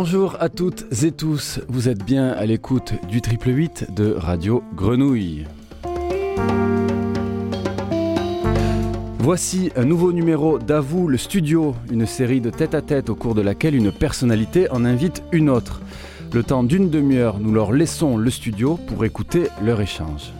Bonjour à toutes et tous, vous êtes bien à l'écoute du triple 8 de Radio Grenouille. Voici un nouveau numéro d'Avoue le studio, une série de tête-à-tête au cours de laquelle une personnalité en invite une autre. Le temps d'une demi-heure, nous leur laissons le studio pour écouter leur échange.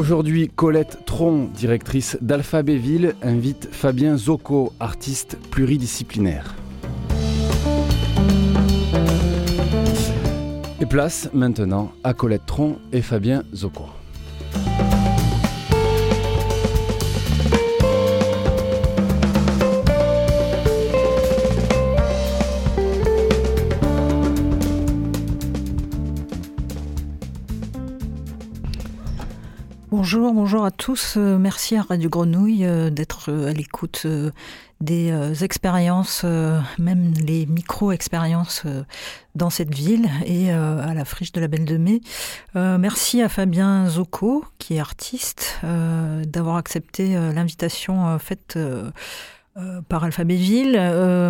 Aujourd'hui, Colette Tron, directrice d'Alphabéville, invite Fabien Zocco, artiste pluridisciplinaire. Et place maintenant à Colette Tron et Fabien Zocco. Bonjour, bonjour à tous. Euh, merci à Radio Grenouille euh, d'être euh, à l'écoute des expériences, même les micro-expériences dans cette ville et à la friche de la Belle de Mai. Merci à Fabien Zocco, qui est artiste, d'avoir accepté l'invitation faite euh, par Alphabéville euh,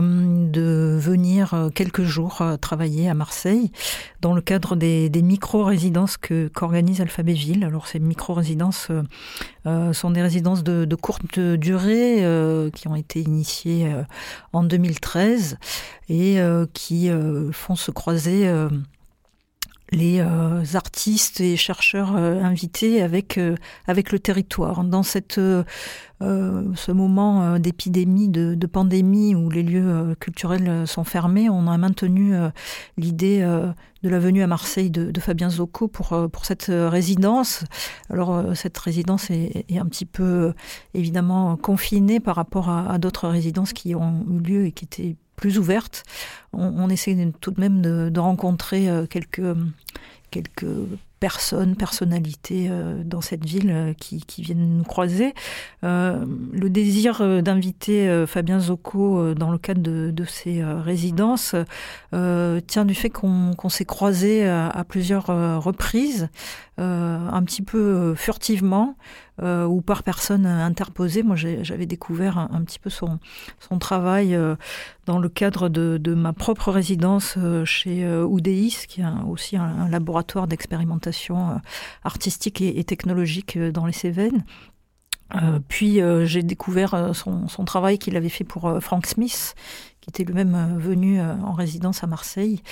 de venir euh, quelques jours travailler à Marseille dans le cadre des, micro-résidences que qu'organise Alphabéville. Alors ces micro-résidences sont des résidences de, de courte durée qui ont été initiées en 2013 et qui font se croiser les euh, artistes et chercheurs euh, invités avec euh, avec le territoire. Dans cette ce moment d'épidémie de, de, pandémie où les lieux culturels sont fermés on a maintenu l'idée de la venue à Marseille de, de Fabien Zocco pour pour cette résidence. Alors cette résidence est, est, un petit peu évidemment confinée par rapport à, à d'autres résidences qui ont eu lieu et qui étaient plus ouverte. On, essaie tout de même de, rencontrer euh, quelques, quelques personnes, personnalités euh, dans cette ville euh, qui, viennent nous croiser. Euh, le désir euh, d'inviter euh, Fabien Zocco euh, dans le cadre de, ses euh, résidences euh, tient du fait qu'on qu s'est croisé à, plusieurs euh, reprises, euh, un petit peu euh, furtivement euh, ou par personne interposée. Moi j'avais découvert un, petit peu son, son travail euh, dans le cadre de, de ma propre résidence euh, chez euh, Oudéis, qui est aussi un, laboratoire d'expérimentation euh, artistique et, technologique euh, dans les Cévennes. Euh, puis euh, j'ai découvert euh, son, travail qu'il avait fait pour Frank Smith, qui était lui-même venu en résidence à Marseille,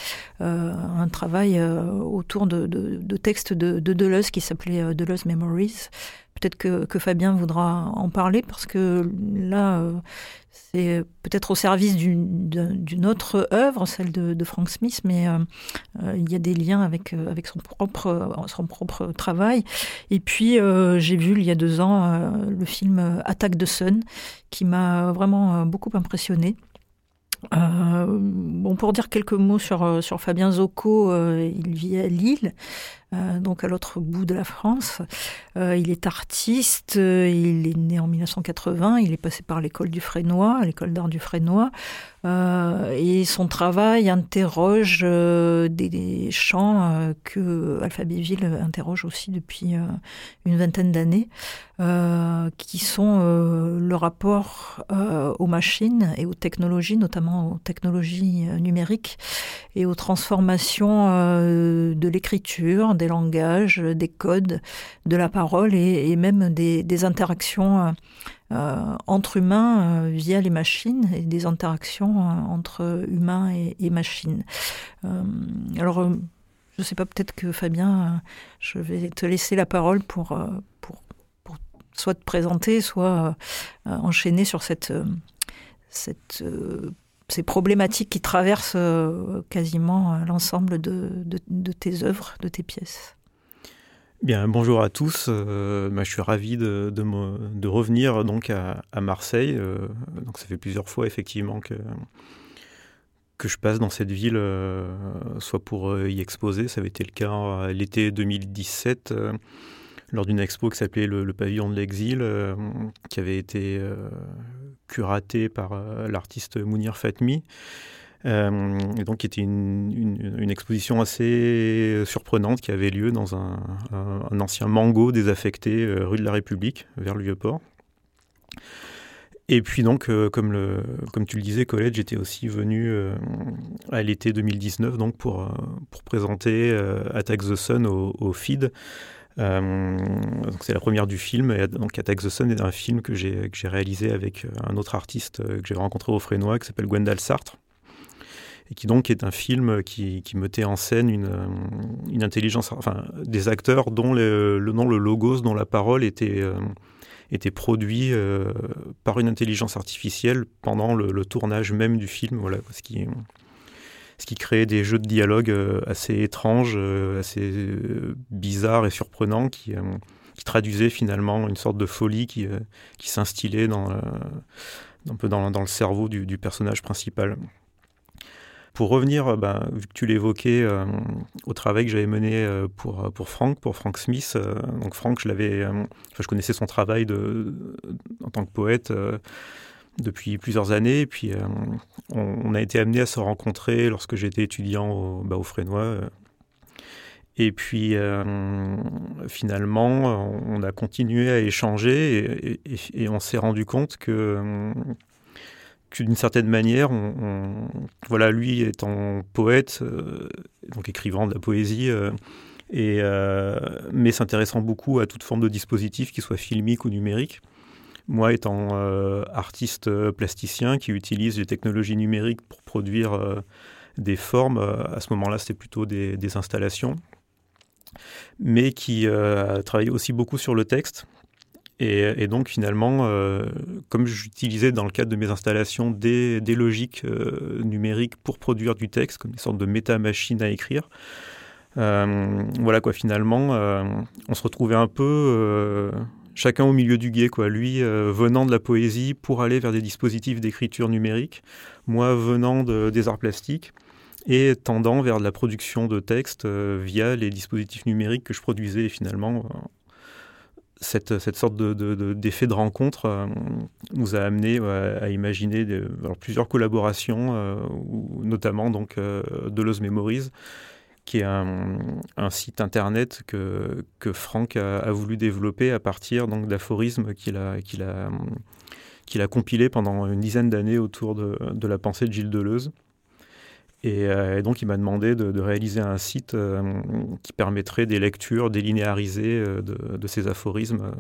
un travail autour de, de, de textes de, de Deleuze qui s'appelait Deleuze Memories. Peut-être que, que Fabien voudra en parler parce que là, euh, c'est peut-être au service d'une autre œuvre, celle de, de Frank Smith, mais euh, euh, il y a des liens avec, avec son, propre, son propre travail. Et puis, j'ai vu il y a deux ans le film Attaque de Sun, qui m'a vraiment beaucoup impressionné. Bon, pour dire quelques mots sur, sur Fabien Zocco, il vit à Lille, euh, donc à l'autre bout de la France. Euh, il est artiste, euh, il est né en 1980, il est passé par l'école du Frénois, l'école d'art du Frénois, et son travail interroge des, des champs que Alphabéville interroge aussi depuis une vingtaine d'années, qui sont le rapport aux machines et aux technologies, notamment aux technologies numériques et aux transformations de l'écriture, des langages, des codes, de la parole et, même des, interactions euh, euh, entre humains euh, via les machines et des interactions entre humains et, et machines. Alors, je ne sais pas, peut-être que Fabien, je vais te laisser la parole pour, pour, pour soit te présenter, soit enchaîner sur cette, cette, ces problématiques qui traversent euh, quasiment euh, l'ensemble de, de, tes œuvres, de tes pièces. Bien, bonjour à tous. Euh, bah, je suis ravi de, de, revenir donc à, à Marseille. Donc ça fait plusieurs fois effectivement que que je passe dans cette ville, soit pour y exposer. Ça avait été le cas l'été 2017 euh, lors d'une expo qui s'appelait le, pavillon de l'exil, euh, qui avait été euh, curatée par euh, l'artiste Mounir Fatmi. Et donc, qui était une, exposition assez surprenante qui avait lieu dans un, ancien mango désaffecté rue de la République, vers le Vieux-Port. Et puis donc, comme, tu le disais, Colette, j'étais aussi venu à l'été 2019 donc pour, pour présenter Attack the Sun au, au FID. C'est la première du film. Et donc Attack the Sun est un film que j'ai réalisé avec un autre artiste que j'ai rencontré au Frénois qui s'appelle Gwendal Sartre et qui donc est un film qui, qui mettait en scène une, une, intelligence, enfin des acteurs dont le, nom, le logos, dont la parole était, euh, était produit euh, par une intelligence artificielle pendant le, tournage même du film, voilà, ce qui, ce qui créait des jeux de dialogue euh, assez étranges, assez bizarres et surprenants, qui, traduisaient finalement une sorte de folie qui, s'instillait dans, un peu dans, le cerveau du, personnage principal. Pour revenir, euh, bah, vu que tu l'évoquais, euh, au travail que j'avais mené euh, pour, pour Frank, pour Frank Smith, donc Frank, je connaissais son travail en tant que poète depuis plusieurs années. Et puis, on, a été amené à se rencontrer lorsque j'étais étudiant au, bah, Frénois. Et puis, finalement, on a continué à échanger et, on s'est rendu compte que d'une certaine manière, voilà, lui étant poète, euh, donc écrivant de la poésie, euh, euh, mais s'intéressant beaucoup à toute forme de dispositif, qu'il soit filmique ou numérique. Moi, étant artiste plasticien qui utilise les technologies numériques pour produire des formes, à ce moment-là, c'était plutôt des, des, installations, mais qui a travaillé aussi beaucoup sur le texte, et, donc finalement, euh, comme j'utilisais dans le cadre de mes installations des, logiques euh, numériques pour produire du texte, comme une sorte de méta-machine à écrire, euh, voilà quoi, finalement, on se retrouvait un peu chacun au milieu du guet, quoi. Lui venant de la poésie pour aller vers des dispositifs d'écriture numérique, moi venant des arts plastiques et tendant vers de la production de textes via les dispositifs numériques que je produisais finalement cette, cette, sorte d'effet de, de, rencontre euh, nous a amené à imaginer plusieurs collaborations, euh, notamment donc euh, Deleuze Memories, qui est un, site internet que, que Franck a, voulu développer à partir d'aphorismes qu'il a, a, a compilés pendant une dizaine d'années autour de, de, la pensée de Gilles Deleuze. Euh, et, donc, il m'a demandé de, réaliser un site euh, qui permettrait des lectures délinéarisées euh, de, ces aphorismes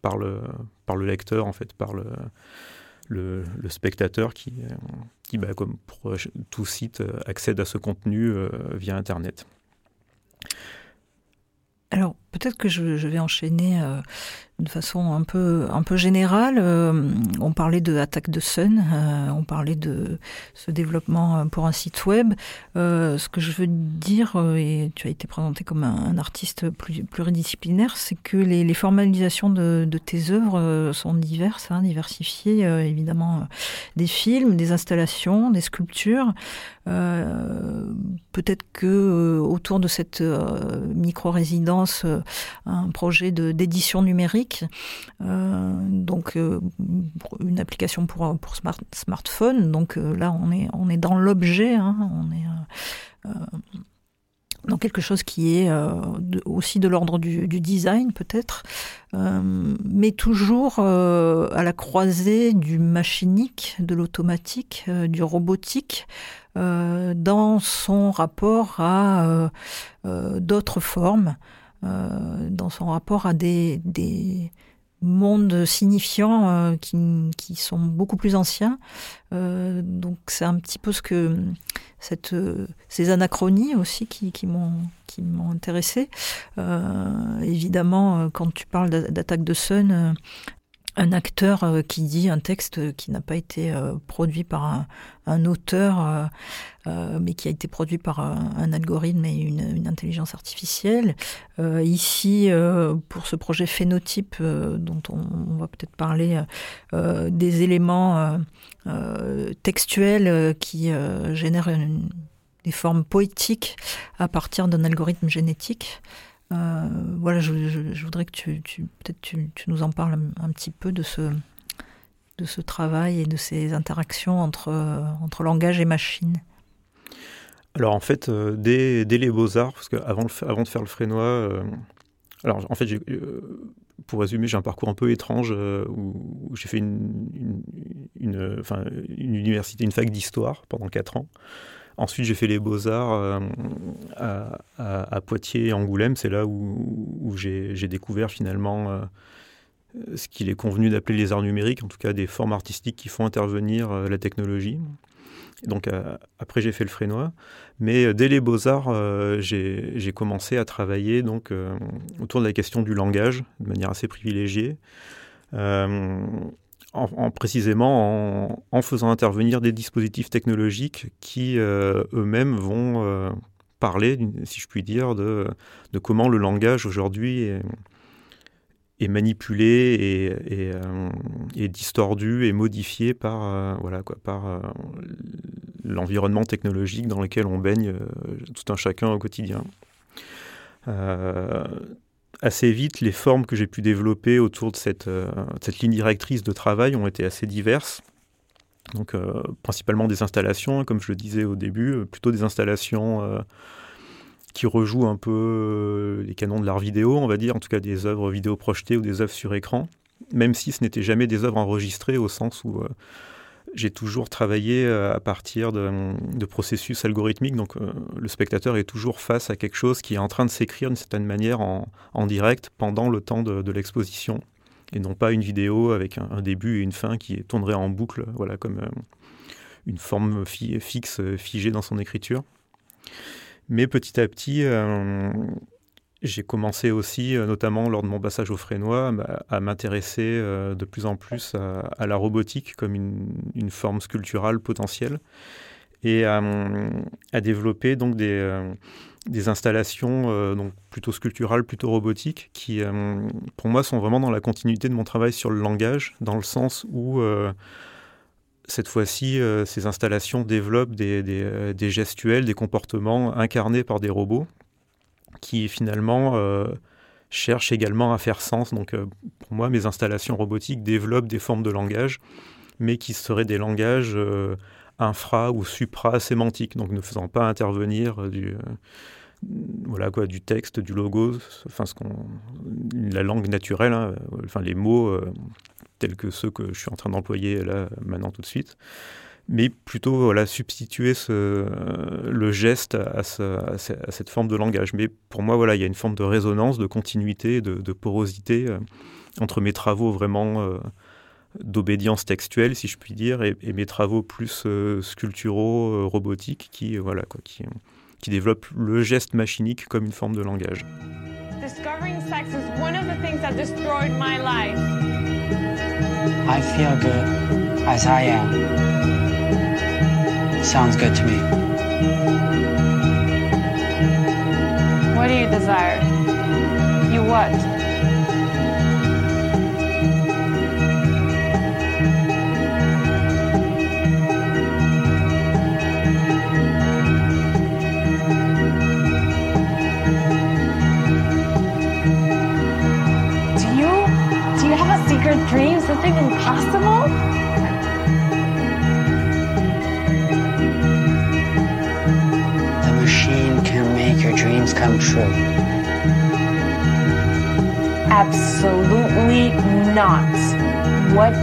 par, le, par le lecteur, en fait, par le, le, spectateur qui, qui bah, comme tout site, accède à ce contenu via Internet. Alors, peut-être que je, vais enchaîner de façon un peu, un peu générale, euh, on parlait de Attaque de Sun, euh, on parlait de ce développement pour un site web. Euh, ce que je veux dire, et tu as été présenté comme un, artiste pluridisciplinaire, c'est que les, formalisations de, de, tes œuvres sont diverses, hein, diversifiées, évidemment, des films, des installations, des sculptures. Peut-être que autour de cette micro-résidence, un projet d'édition numérique euh, donc euh, une application pour, pour smartphone. Donc euh, là, on est, on est dans l'objet, hein. on est dans quelque chose qui est aussi de l'ordre du, design peut-être, mais toujours à la croisée du machinique, de l'automatique, du robotique, dans son rapport à d'autres formes. Euh, dans son rapport à des, des mondes signifiants euh, qui, qui, sont beaucoup plus anciens. Euh, donc c'est un petit peu ce que cette, ces anachronies aussi qui, qui m'ont qui m'ont intéressé. évidemment, quand tu parles d'attaque de Sun, un acteur euh, qui dit un texte qui n'a pas été euh, produit par un, auteur, euh, mais qui a été produit par un, algorithme et une, intelligence artificielle. ici, pour ce projet phénotype dont on, va peut-être parler, des éléments textuels qui génèrent des formes poétiques à partir d'un algorithme génétique. Euh, voilà, je, voudrais que tu, peut-être tu, nous en parles un, petit peu de ce, de ce travail et de ces interactions entre, entre langage et machine. Alors en fait, euh, dès, les beaux-arts, parce qu'avant avant de faire le frénois, euh, alors en fait, pour résumer, j'ai un parcours un peu étrange où, j'ai fait une, une, enfin, une université, une fac d'histoire pendant 4 ans. Ensuite, j'ai fait les beaux-arts à, à, Poitiers et Angoulême. C'est là où, j'ai découvert finalement ce qu'il est convenu d'appeler les arts numériques, en tout cas des formes artistiques qui font intervenir euh, la technologie. Donc euh, après j'ai fait le frénois, mais euh, dès les beaux-arts j'ai commencé à travailler donc autour de la question du langage de manière assez privilégiée, en, précisément en, faisant intervenir des dispositifs technologiques qui eux-mêmes vont parler, si je puis dire, de, comment le langage aujourd'hui est manipulé et, euh, distordu et modifié par, euh, voilà, quoi, par euh, l'environnement technologique dans lequel on baigne tout un chacun au quotidien. Assez vite, les formes que j'ai pu développer autour de cette, cette, ligne directrice de travail ont été assez diverses. Donc, principalement des installations, comme je le disais au début, plutôt des installations qui rejoue un peu euh, les canons de l'art vidéo, on va dire, en tout cas des œuvres vidéo projetées ou des œuvres sur écran, même si ce n'était jamais des œuvres enregistrées au sens où euh, j'ai toujours travaillé euh, à partir de, processus algorithmiques, donc le spectateur est toujours face à quelque chose qui est en train de s'écrire d'une certaine manière en, direct pendant le temps de, l'exposition, et non pas une vidéo avec un, début et une fin qui tournerait en boucle, voilà, comme une forme fixe, figée dans son écriture. Mais petit à petit, euh, j'ai commencé aussi, euh, notamment lors de mon passage au Frénois, bah, à m'intéresser euh, de plus en plus à, la robotique comme une, forme sculpturale potentielle et à, développer donc des, installations donc plutôt sculpturales, plutôt robotiques, qui pour moi sont vraiment dans la continuité de mon travail sur le langage, dans le sens où cette fois-ci, euh, ces installations développent euh, des, gestuels, des comportements incarnés par des robots qui finalement euh, cherchent également à faire sens. Donc pour moi, mes installations robotiques développent des formes de langage, mais qui seraient des langages infra ou supra-sémantiques, donc ne faisant pas intervenir du, voilà quoi, du texte, du logo, enfin la langue naturelle, hein, enfin les mots tels que ceux que je suis en train d'employer là maintenant tout de suite, mais plutôt voilà, substituer ce, le geste à, cette forme de langage. Mais pour moi, voilà, il y a une forme de résonance, de continuité, de, porosité euh, entre mes travaux vraiment euh, d'obédience textuelle, si je puis dire, et, mes travaux plus euh, sculpturaux, robotiques, qui, voilà, quoi, qui, qui développent le geste machinique comme une forme de langage. Discovering sex is one of the things that destroyed my life. I feel good as I am. Sounds good to me. What do you desire? You what? Do you do you have a secret dream something impossible? Come true. Absolutely not. What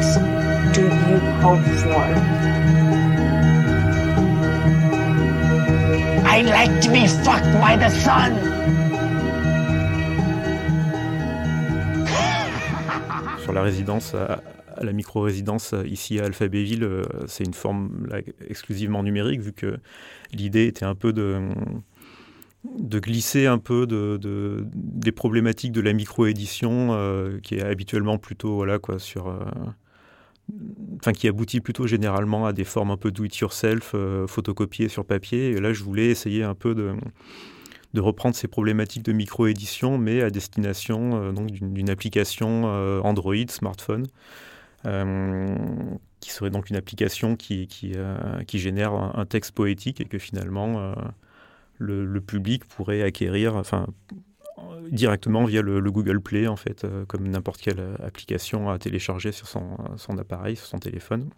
do you hope for? I like to be fucked by the sun. la résidence, à, la micro-résidence ici à Alphabéville, euh, c'est une forme exclusivement numérique, vu que l'idée était un peu de, de glisser un peu de, des problématiques de la micro-édition, euh, qui est habituellement plutôt voilà, quoi, sur. Euh, qui aboutit plutôt généralement à des formes un peu do-it-yourself, photocopiées sur papier. Et là, je voulais essayer un peu de de reprendre ces problématiques de micro-édition, mais à destination euh, d'une application euh, Android, smartphone, euh, qui serait donc une application qui, qui, qui génère un, texte poétique et que finalement le, public pourrait acquérir, enfin directement via le, Google Play en fait, comme n'importe quelle application à télécharger sur son, son appareil, sur son téléphone.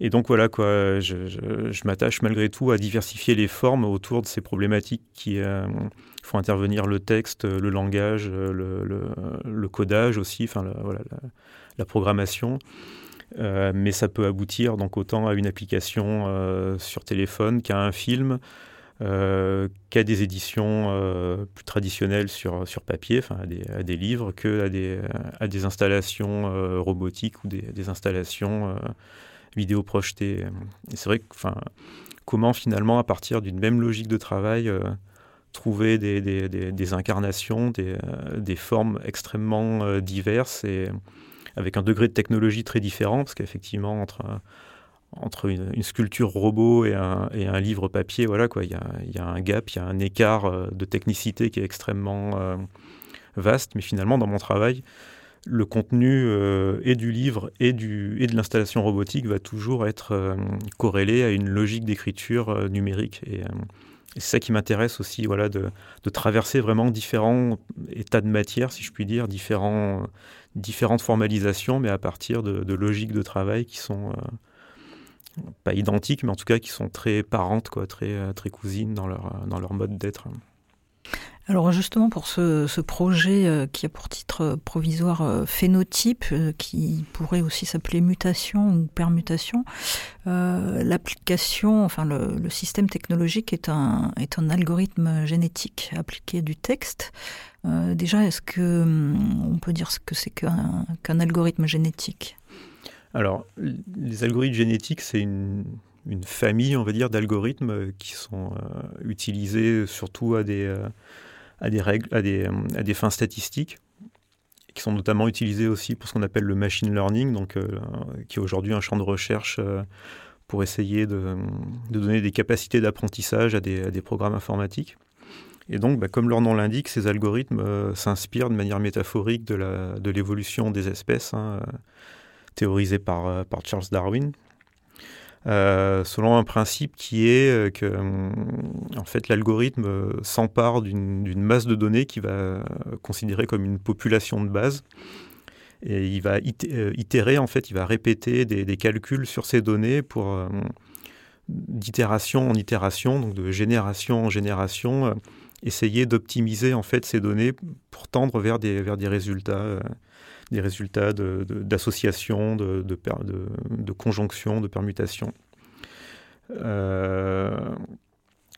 Et donc voilà, quoi, je, m'attache malgré tout à diversifier les formes autour de ces problématiques qui euh, font intervenir le texte, le langage, le, codage aussi, enfin voilà, la, programmation. Mais ça peut aboutir donc autant à une application sur téléphone qu'à un film, qu'à des éditions plus traditionnelles sur, sur papier, enfin à des, livres, qu'à des, à des installations robotiques ou des, des installations vidéo projetées. Et c'est vrai que comment finalement, à partir d'une même logique de travail, euh, trouver des, des, des, incarnations, des, euh, des, formes extrêmement euh, diverses et avec un degré de technologie très différent, parce qu'effectivement, entre, entre une, sculpture robot et un, livre papier, voilà quoi, il y a, un gap, il y a un écart de technicité qui est extrêmement vaste, mais finalement, dans mon travail, le contenu euh, et du livre et, du, et de l'installation robotique va toujours être euh, corrélé à une logique d'écriture euh, numérique. Et, c'est ça qui m'intéresse aussi, voilà, de, traverser vraiment différents états de matière, si je puis dire, différents, différentes formalisations, mais à partir de, logiques de travail qui sont pas identiques, mais en tout cas qui sont très parentes, quoi, très, très cousines dans leur, dans leur mode d'être. Alors justement pour ce, projet euh, qui a pour titre euh, provisoire euh, phénotype, qui pourrait aussi s'appeler mutation ou permutation, l'application, enfin le, système technologique est un, algorithme génétique appliqué du texte. déjà, est-ce que hum, on peut dire ce que c'est qu'un algorithme génétique? Alors, les algorithmes génétiques, c'est une, famille, on va dire, d'algorithmes qui sont utilisés surtout à des à des règles, à des, fins statistiques qui sont notamment utilisées aussi pour ce qu'on appelle le machine learning, donc, euh, qui est aujourd'hui un champ de recherche euh, pour essayer de, donner des capacités d'apprentissage à des, programmes informatiques. Et donc, bah, comme leur nom l'indique, ces algorithmes euh, s'inspirent de manière métaphorique de l'évolution de des espèces, hein, théorisée par Charles Darwin, euh, selon un principe qui est euh, que euh, fait l'algorithme s'empare d'une masse de données qui va considérer comme une population de base. Et il va itérer en fait, il va répéter des, calculs sur ces données pour d'itération en itération, donc de génération en génération, essayer d'optimiser en fait ces données pour tendre vers des vers des résultats des résultats d'association, de, de, de, de, conjonction, de permutation. Euh,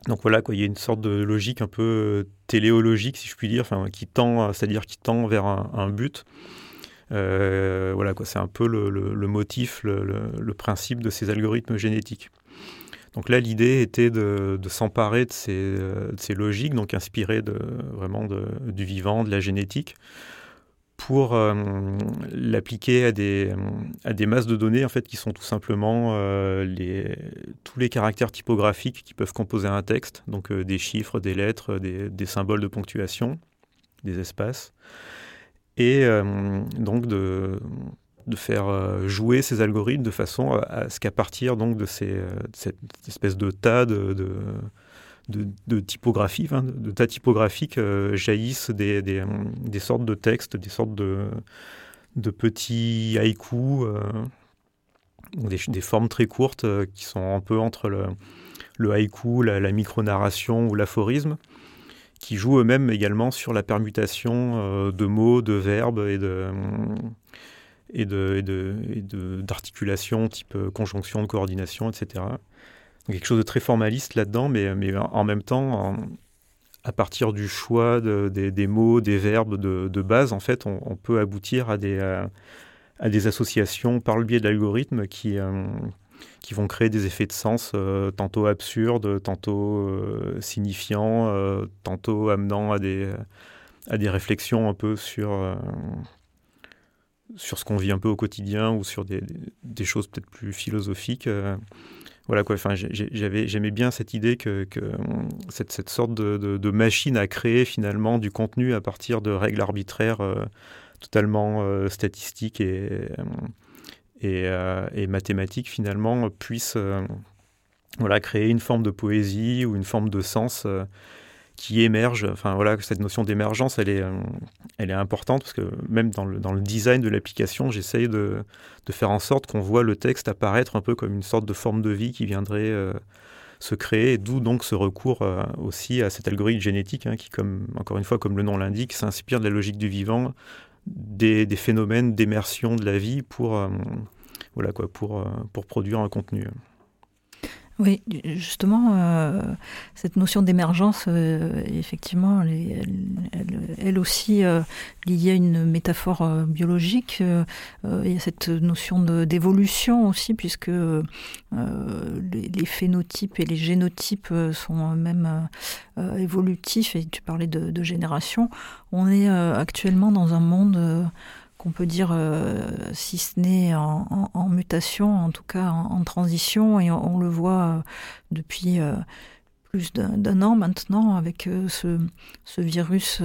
donc voilà, il y a une sorte de logique un peu téléologique, si je puis dire, qui tend, c'est-à-dire qui tend vers un, but. Euh, voilà, c'est un peu le, motif, le, principe de ces algorithmes génétiques. Donc là, l'idée était de, s'emparer de ces, logiques, donc inspirées vraiment du vivant, de la génétique, pour euh, l'appliquer à des, à des masses de données en fait, qui sont tout simplement euh, les, tous les caractères typographiques qui peuvent composer un texte, donc euh, des chiffres, des lettres, des, des, symboles de ponctuation, des espaces, et donc de, de faire jouer ces algorithmes de façon à, ce qu'à partir donc de, ces, cette espèce de tas de de, typographie, de, tas typographiques euh, jaillissent des, sortes de textes, des sortes de, de petits haïkus, euh, des, formes très courtes euh, qui sont un peu entre le, le haïku, la, la micro-narration ou l'aphorisme, qui jouent eux-mêmes également sur la permutation de mots, de verbes et de et de, d'articulation type conjonction, de coordination, etc quelque chose de très formaliste là-dedans, mais, mais en même temps, à partir du choix des, mots, des verbes de, base, en fait, on, peut aboutir à des, à, des associations par le biais d'algorithmes qui, euh, qui vont créer des effets de sens euh, tantôt absurdes, tantôt euh, signifiants, tantôt amenant à des, à des réflexions un peu sur sur ce qu'on vit un peu au quotidien ou sur des, des choses peut-être plus philosophiques voilà quoi. Enfin, j'avais, j'aimais bien cette idée que, cette, sorte de, machine à créer finalement du contenu à partir de règles arbitraires euh, totalement euh, statistiques et, euh, et, mathématiques finalement puisse voilà créer une forme de poésie ou une forme de sens qui émerge. Enfin voilà, cette notion d'émergence, elle est, euh, elle est importante parce que même dans le, design de l'application, j'essaye de, faire en sorte qu'on voit le texte apparaître un peu comme une sorte de forme de vie qui viendrait euh, se créer. D'où donc ce recours euh, aussi à cet algorithme génétique hein, qui, encore une fois, comme le nom l'indique, s'inspire de la logique du vivant, des, phénomènes d'immersion de la vie pour, voilà quoi, pour produire un contenu. Oui, justement, euh, cette notion d'émergence, euh, effectivement, elle, aussi euh, liée à une métaphore biologique. il y a cette notion d'évolution aussi, puisque les, phénotypes et les génotypes sont même évolutifs. Et tu parlais de, de génération. On est actuellement dans un monde qu'on peut dire, euh, si ce n'est en, mutation, en tout cas en, transition, et on, le voit euh, depuis euh, plus d'un an maintenant avec ce, virus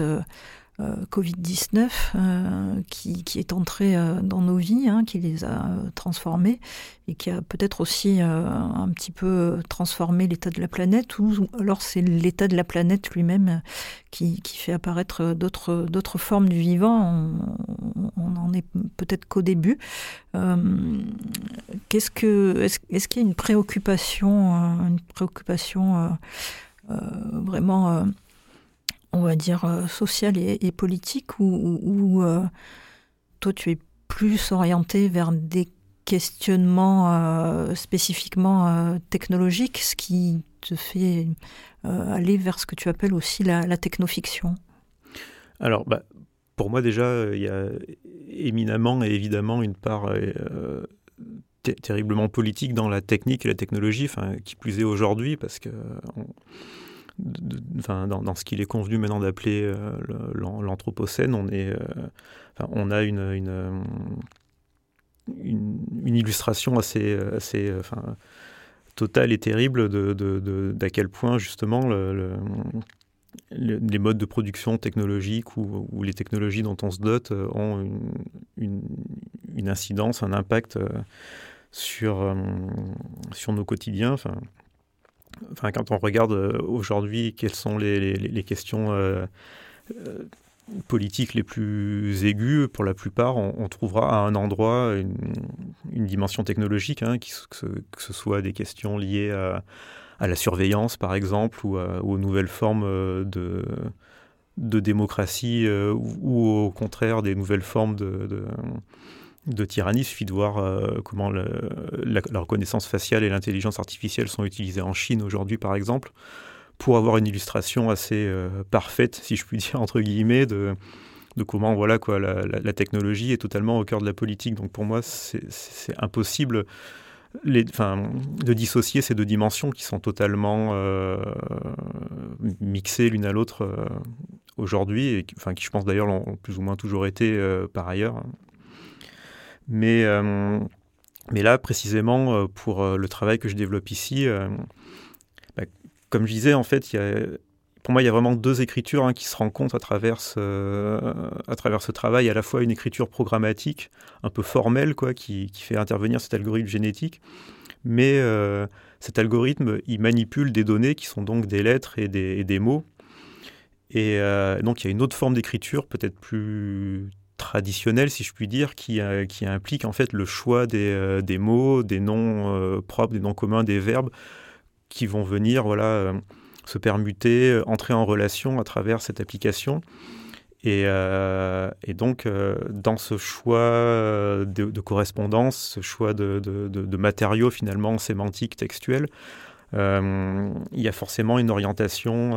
Covid-19 euh, qui, est entré euh, dans nos vies, hein, qui les a transformés et qui a peut-être aussi un petit peu transformé l'état de la planète, ou alors c'est l'état de la planète lui-même qui, fait apparaître d'autres, formes du vivant. On, n'en est peut-être qu'au début. est-ce qu'il y a une préoccupation, une préoccupation vraiment on va dire, euh, sociale et, politique, ou, euh, toi tu es plus orienté vers des questionnements euh, spécifiquement technologiques, ce qui te fait aller vers ce que tu appelles aussi la, technofiction? Alors, bah, pour moi déjà, il y a éminemment et évidemment une part terriblement politique dans la technique et la technologie, qui plus est aujourd'hui, parce que dans, ce qu'il est convenu maintenant d'appeler euh, l'anthropocène, euh, on a une, illustration assez, totale et terrible d'à de, de, quel point justement le, les modes de production technologiques ou, les technologies dont on se dote euh, ont une, incidence, un impact sur, nos quotidiens. Enfin, quand on regarde euh, aujourd'hui quelles sont les, questions euh, euh, politiques les plus aiguës, pour la plupart, on, trouvera à un endroit une, dimension technologique, hein, que, ce, soit des questions liées à, la surveillance, par exemple, ou, aux nouvelles formes de, démocratie, ou, au contraire des nouvelles formes de tyrannie. Il suffit de voir euh, comment la, reconnaissance faciale et l'intelligence artificielle sont utilisées en Chine aujourd'hui, par exemple, pour avoir une illustration assez euh, parfaite, si je puis dire, entre guillemets, de, de comment voilà, quoi, la, technologie est totalement au cœur de la politique. Donc pour moi, c'est impossible de dissocier ces deux dimensions qui sont totalement euh, mixées l'une à l'autre aujourd'hui, et enfin, qui je pense d'ailleurs l'ont plus ou moins toujours été par ailleurs. Mais, euh, mais là, précisément, euh, pour euh, le travail que je développe ici, bah, comme je disais, en fait, pour moi, il y a vraiment deux écritures hein, qui se rencontrent à travers, ce, à travers ce travail. À la fois une écriture programmatique, un peu formelle, quoi, qui, fait intervenir cet algorithme génétique. Mais cet algorithme, il manipule des données qui sont donc des lettres et des mots. Et donc, il y a une autre forme d'écriture, peut-être plus traditionnel, si je puis dire, qui, euh, qui implique en fait le choix des, euh, mots, des noms euh, propres, des noms communs, des verbes qui vont venir voilà, se permuter, entrer en relation à travers cette application. Et, donc, dans ce choix de, correspondance, ce choix de, matériaux finalement sémantiques, textuels, il y a forcément une orientation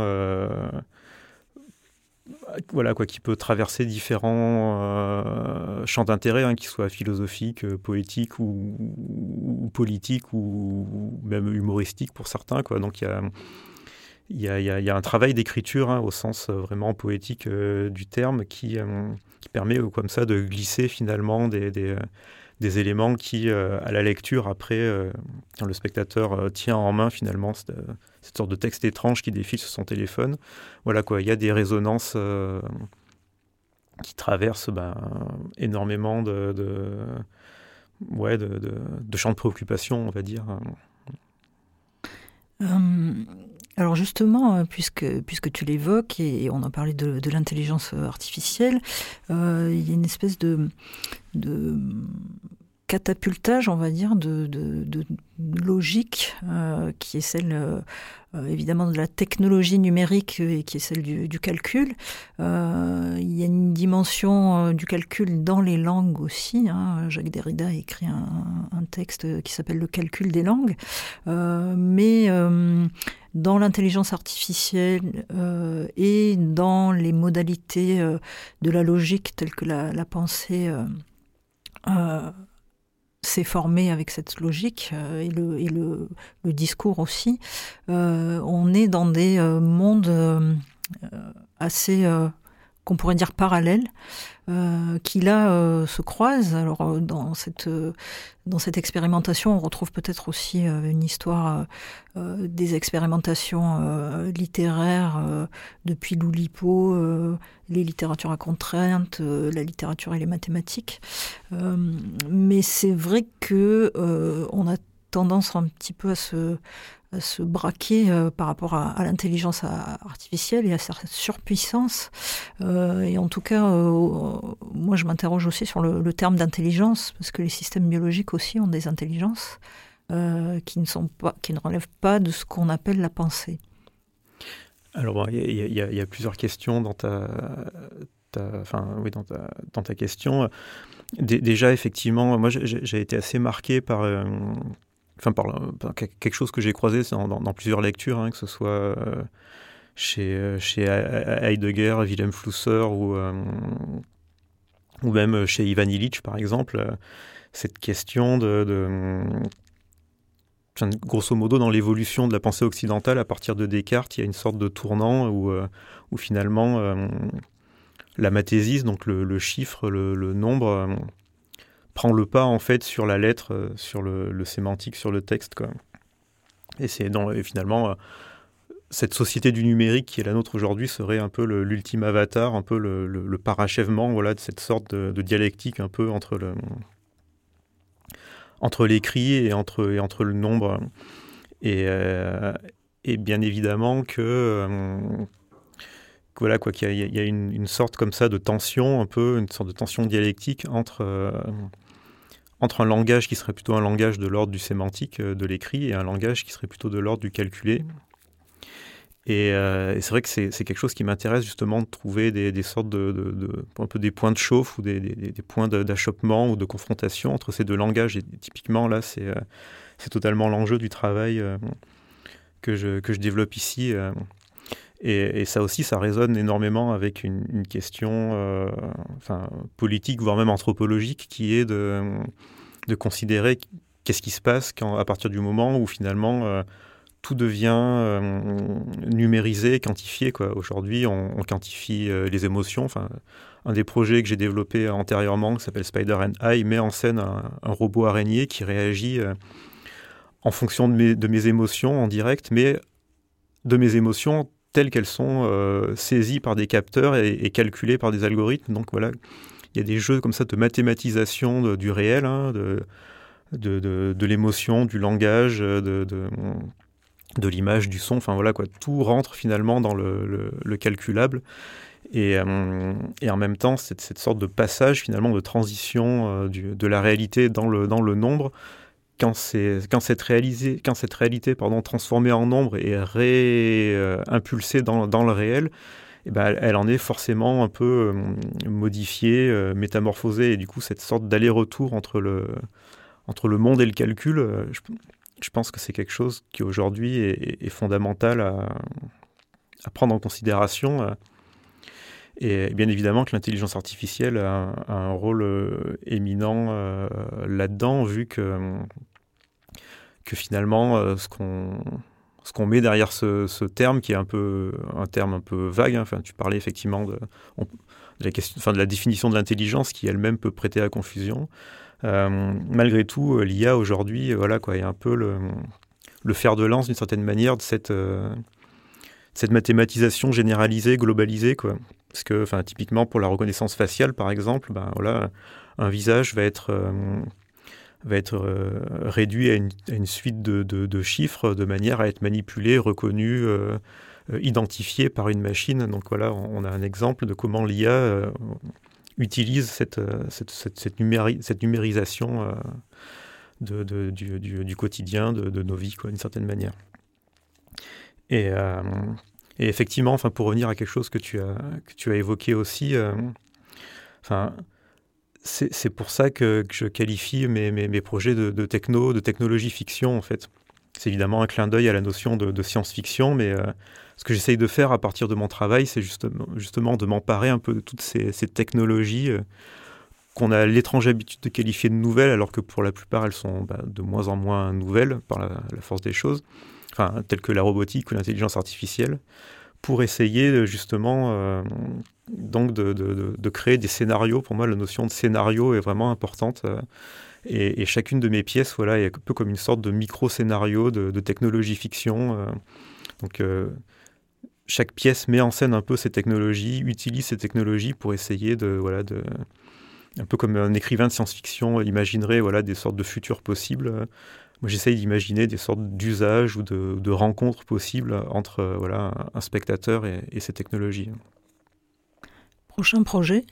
voilà quoi, qui peut traverser différents euh, champs d'intérêt, hein, qu'ils soient philosophiques, euh, poétiques ou, politiques ou, même humoristiques pour certains. Quoi. Donc il y a, y, y a, un travail d'écriture hein, au sens euh, vraiment poétique du terme qui, qui permet comme ça de glisser finalement des, des éléments qui, à la lecture, après, quand le spectateur tient en main finalement cette sorte de texte étrange qui défile sur son téléphone. Voilà quoi, il y a des résonances euh, qui traversent ben, énormément de, de ouais, de, de, champs de préoccupation, on va dire. Euh, alors justement, euh, puisque, puisque tu l'évoques, et on a parlé de, l'intelligence artificielle, il y a une espèce de catapultage, on va dire, de, logique euh, qui est celle euh, euh, évidemment de la technologie numérique et qui est celle du, calcul. il y a une dimension du calcul dans les langues aussi. Hein. Jacques Derrida a écrit un, texte qui s'appelle Le calcul des langues. mais dans l'intelligence artificielle et dans les modalités de la logique telles que la, la pensée s'est formé avec cette logique euh, et, le, discours aussi. Euh, on est dans des euh, mondes assez qu'on pourrait dire parallèles, euh, qui là euh, se croisent. Alors euh, dans cette dans cette expérimentation, on retrouve peut-être aussi une histoire des expérimentations littéraires depuis l'Oulipo, les littératures à contrainte, la littérature et les mathématiques. mais c'est vrai que on a tendance un petit peu à se se braquer euh, par rapport à, l'intelligence artificielle et à sa surpuissance. Euh, et en tout cas, euh, moi, je m'interroge aussi sur le, terme d'intelligence, parce que les systèmes biologiques aussi ont des intelligences qui, ne sont pas, qui ne relèvent pas de ce qu'on appelle la pensée. Alors, il y, a plusieurs questions dans ta, enfin, oui, dans ta, dans ta question. déjà, effectivement, moi, j'ai été assez marqué par enfin quelque chose que j'ai croisé dans, plusieurs lectures, hein, que ce soit euh, chez, euh, Heidegger, Wilhelm Flusser ou, euh, ou même chez Ivan Illich par exemple, cette question de, grosso modo, dans l'évolution de la pensée occidentale, à partir de Descartes, il y a une sorte de tournant où finalement la mathésis, donc le, chiffre, le nombre, prend le pas en fait sur la lettre, euh, sur le, sémantique, sur le texte. Quoi. Et c'est finalement euh, cette société du numérique qui est la nôtre aujourd'hui serait un peu l'ultime avatar, un peu le, parachèvement voilà, de cette sorte de, dialectique un peu entre le entre l'écrit et entre, et entre le nombre. Et, euh, et bien évidemment que, voilà quoi qu'il y a, une, sorte comme ça de tension, un peu une sorte de tension dialectique entre entre un langage qui serait plutôt un langage de l'ordre du sémantique, euh, de l'écrit, et un langage qui serait plutôt de l'ordre du calculé. Euh, et, c'est vrai que c'est quelque chose qui m'intéresse justement de trouver des, sortes de, un peu des points de chauffe ou des, points d'achoppement ou de confrontation entre ces deux langages. Et typiquement là, c'est euh, totalement l'enjeu du travail que, je, que je développe ici. Et, ça aussi, ça résonne énormément avec une, question euh, enfin, politique, voire même anthropologique, qui est de, de considérer qu'est-ce qui se passe quand, à partir du moment où finalement euh, tout devient euh, numérisé, quantifié. Aujourd'hui, on, quantifie les émotions. Enfin, un des projets que j'ai développé antérieurement, qui s'appelle Spider and met en scène un, robot araignée qui réagit en fonction de mes, de mes émotions en direct, mais de mes émotions telles qu'elles sont euh, saisies par des capteurs et, calculées par des algorithmes. Donc voilà, il y a des jeux comme ça de mathématisation du réel, hein, de, l'émotion, du langage, de, de, l'image, du son. Enfin voilà quoi, tout rentre finalement dans le, calculable. Et, euh, et, en même temps, cette, cette sorte de passage finalement de transition euh, de la réalité dans le nombre quand, quand, cette, quand cette réalité pardon, transformée en nombre est réimpulsée dans, dans, le réel, eh ben, elle, en est forcément un peu euh, modifiée, euh, métamorphosée. Et du coup, cette sorte d'aller-retour entre le, entre le monde et le calcul, euh, je, pense que c'est quelque chose qui aujourd'hui est, fondamental à, prendre en considération. Et bien évidemment que l'intelligence artificielle a un, rôle euh, éminent euh, là-dedans, vu que, finalement, euh, ce qu'on met derrière ce, terme, qui est un peu un terme un peu vague. Hein, tu parlais effectivement de, la de définition de l'intelligence, qui elle-même peut prêter à confusion. malgré tout, l'IA aujourd'hui, voilà est un peu le, le fer de lance d'une certaine manière de cette cette mathématisation généralisée, globalisée, quoi. Parce que, enfin, typiquement pour la reconnaissance faciale, par exemple, ben voilà, un visage va être euh, va être euh, réduit à une, suite de, chiffres de manière à être manipulé, reconnu, euh, identifié par une machine. Donc voilà, on, a un exemple de comment l'IA utilisent cette, cette, cette, numérisation du, quotidien, de, nos vies, d'une certaine manière. Et, et, effectivement, enfin, pour revenir à quelque chose que tu as, que tu as évoqué aussi, enfin, c'est pour ça que, je qualifie mes, mes, projets de, techno, de technologie fiction, en fait. C'est évidemment un clin d'œil à la notion de, science-fiction, mais euh, ce que j'essaye de faire à partir de mon travail, c'est justement, justement de m'emparer un peu de toutes ces, technologies euh, qu'on a l'étrange habitude de qualifier de nouvelles, alors que pour la plupart, elles sont bah, de moins en moins nouvelles par la, force des choses, enfin, telles que la robotique ou l'intelligence artificielle, pour essayer justement euh, donc de, créer des scénarios. Pour moi, la notion de scénario est vraiment importante. Euh, et, chacune de mes pièces, voilà, est un peu comme une sorte de micro-scénario de, technologie fiction. Euh. donc, chaque pièce met en scène un peu ces technologies, utilise ces technologies pour essayer de, voilà, de, un peu comme un écrivain de science-fiction imaginerait, voilà, des sortes de futurs possibles. J'essaye d'imaginer des sortes d'usages ou de, rencontres possibles entre, voilà, un spectateur et ces technologies. Prochain projet?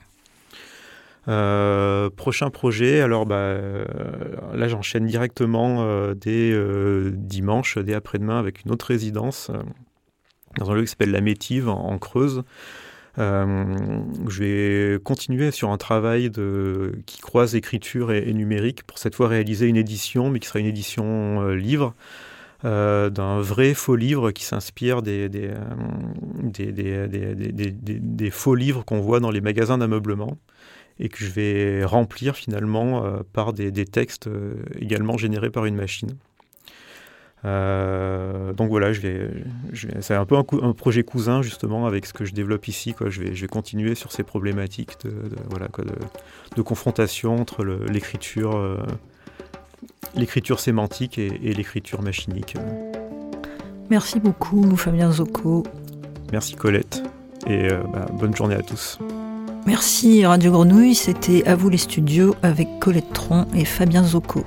Euh, prochain projet, alors bah, euh, là j'enchaîne directement euh, dès dimanche, dès après-demain, avec une autre résidence dans un lieu qui s'appelle La Métive en, Creuse. Je vais continuer sur un travail qui croise écriture et, numérique pour cette fois réaliser une édition, mais qui sera une édition livre. Euh, d'un vrai faux livre qui s'inspire des, faux livres qu'on voit dans les magasins d'ameublement et que je vais remplir finalement euh, par des, textes euh, également générés par une machine. Donc voilà, je vais, c'est un peu un, projet cousin justement avec ce que je développe ici. Quoi. Je, vais, je vais continuer sur ces problématiques de, voilà, quoi, de, confrontation entre l'écriture l'écriture sémantique et, l'écriture machinique. Merci beaucoup Fabien Zocco. Merci Colette et euh, bah, bonne journée à tous. Merci Radio Grenouille, c'était à vous les studios avec Colette Tron et Fabien Zocco.